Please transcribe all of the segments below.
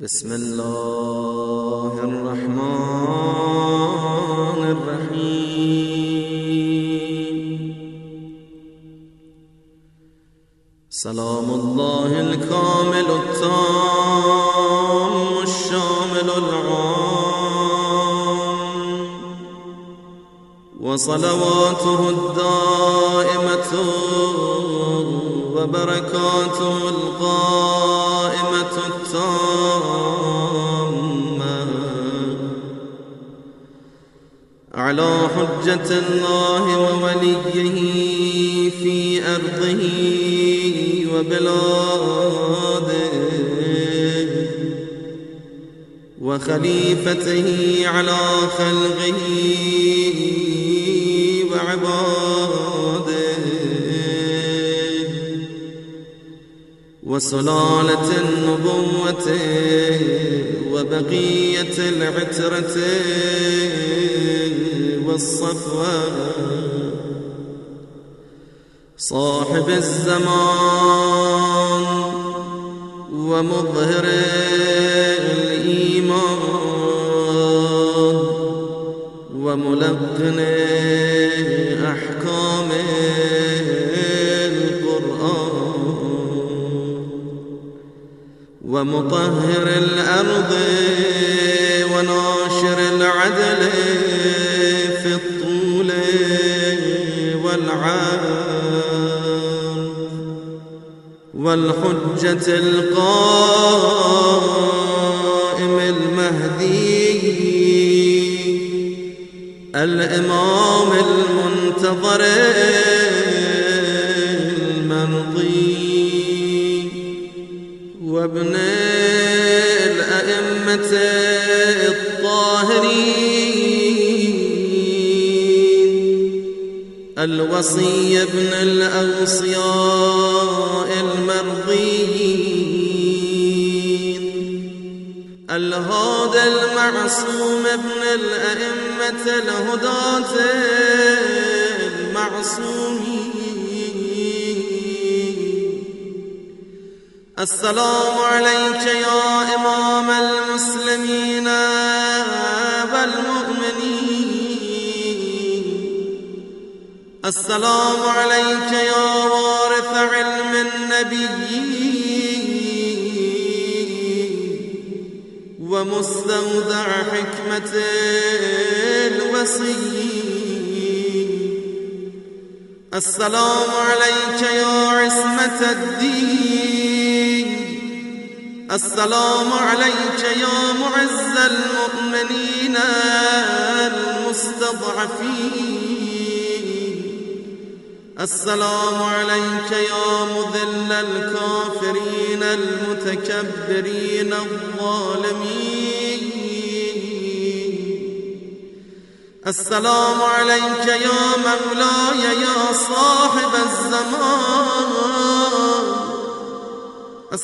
بسم الله الرحمن الرحيم. سلام الله الكامل التام الشامل العام. وصلواته الدائمة وبركاته القائمة. التامة على حجة الله ووليه في أرضه وبلاده وخليفته على خلقه وعباده. وسلالة النبوة وبقية العترة والصفوة. صاحب الزمان ومظهر الإيمان وملقن أحكام ومطهر الأرض وناشر العدل في الطول والعار والحجة القائم المهدي الإمام المنتظر وابن الأئمة الطاهرين. الوصي ابن الأوصياء المرضيين. الهادى المعصوم ابن الأئمة الهداة المعصومين. السلام عليك يا إمام المسلمين والمؤمنين السلام عليك يا وارث علم النبي ومستودع حكمة الوصي السلام عليك يا عصمة الدين. السلام عليك يا معز المؤمنين المستضعفين. السلام عليك يا مذل الكافرين المتكبرين الظالمين. السلام عليك يا مولاي يا صاحب الزمان.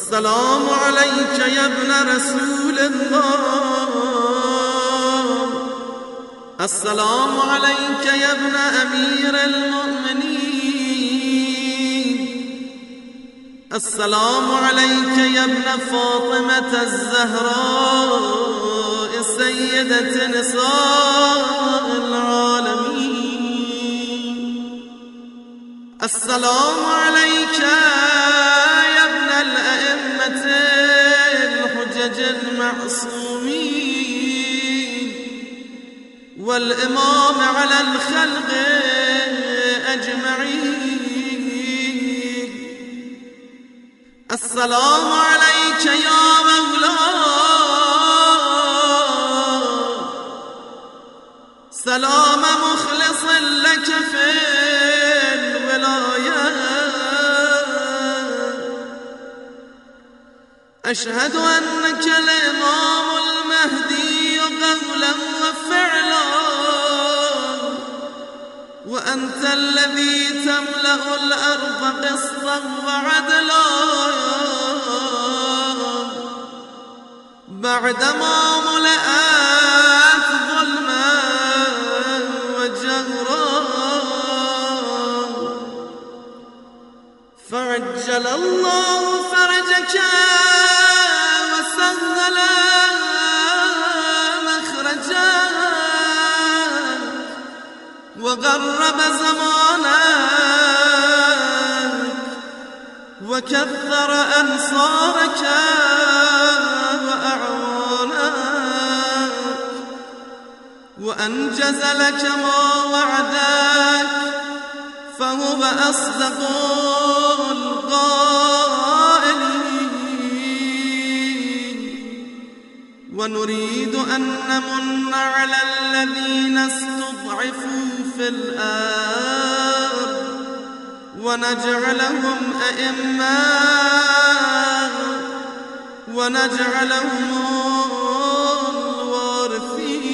السلام عليك يا ابن رسول الله. السلام عليك يا ابن أمير المؤمنين. السلام عليك يا ابن فاطمة الزهراء سيدة نساء العالمين. السلام عليك الحجج المعصومين والإمام على الخلق أجمعين. السلام عليك يا مولاي سلام مخلص أشهد أنك الإمام المهدي قولا وفعلا وأنت الذي تملأ الأرض قسطا وعدلا. بعدما ملأت وغرب زمانك وكثر أنصارك وأعوانك وأنجز لك ما وعدك فهو أصدق ونريد أن نمن على الذين استضعفوا في الأرض ونجعلهم أئمة ونجعلهم الوارثين.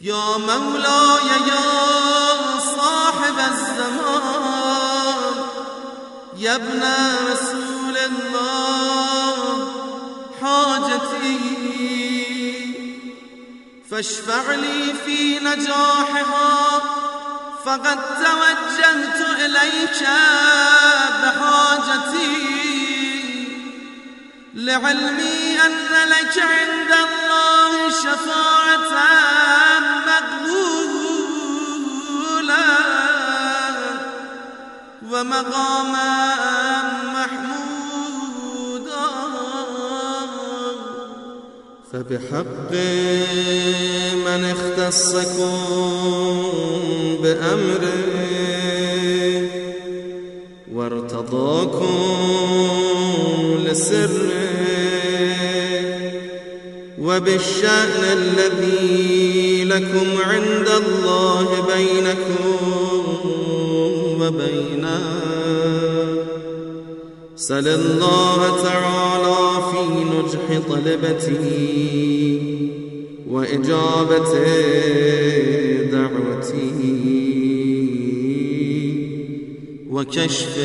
يا مولاي يا صاحب الزمان يا ابن رسول الله. فاشفع لي في نجاحها فقد توجهت إليك بحاجتي. لعلمي أن لك عند الله شفاعة مقبولة ومقاما فبحق من اختصكم بأمره وارتضاكم لسره وبالشأن الذي لكم عند الله بينكم وبينه سل الله تعالى في نجح طلبتي وإجابة دعوتي وكشف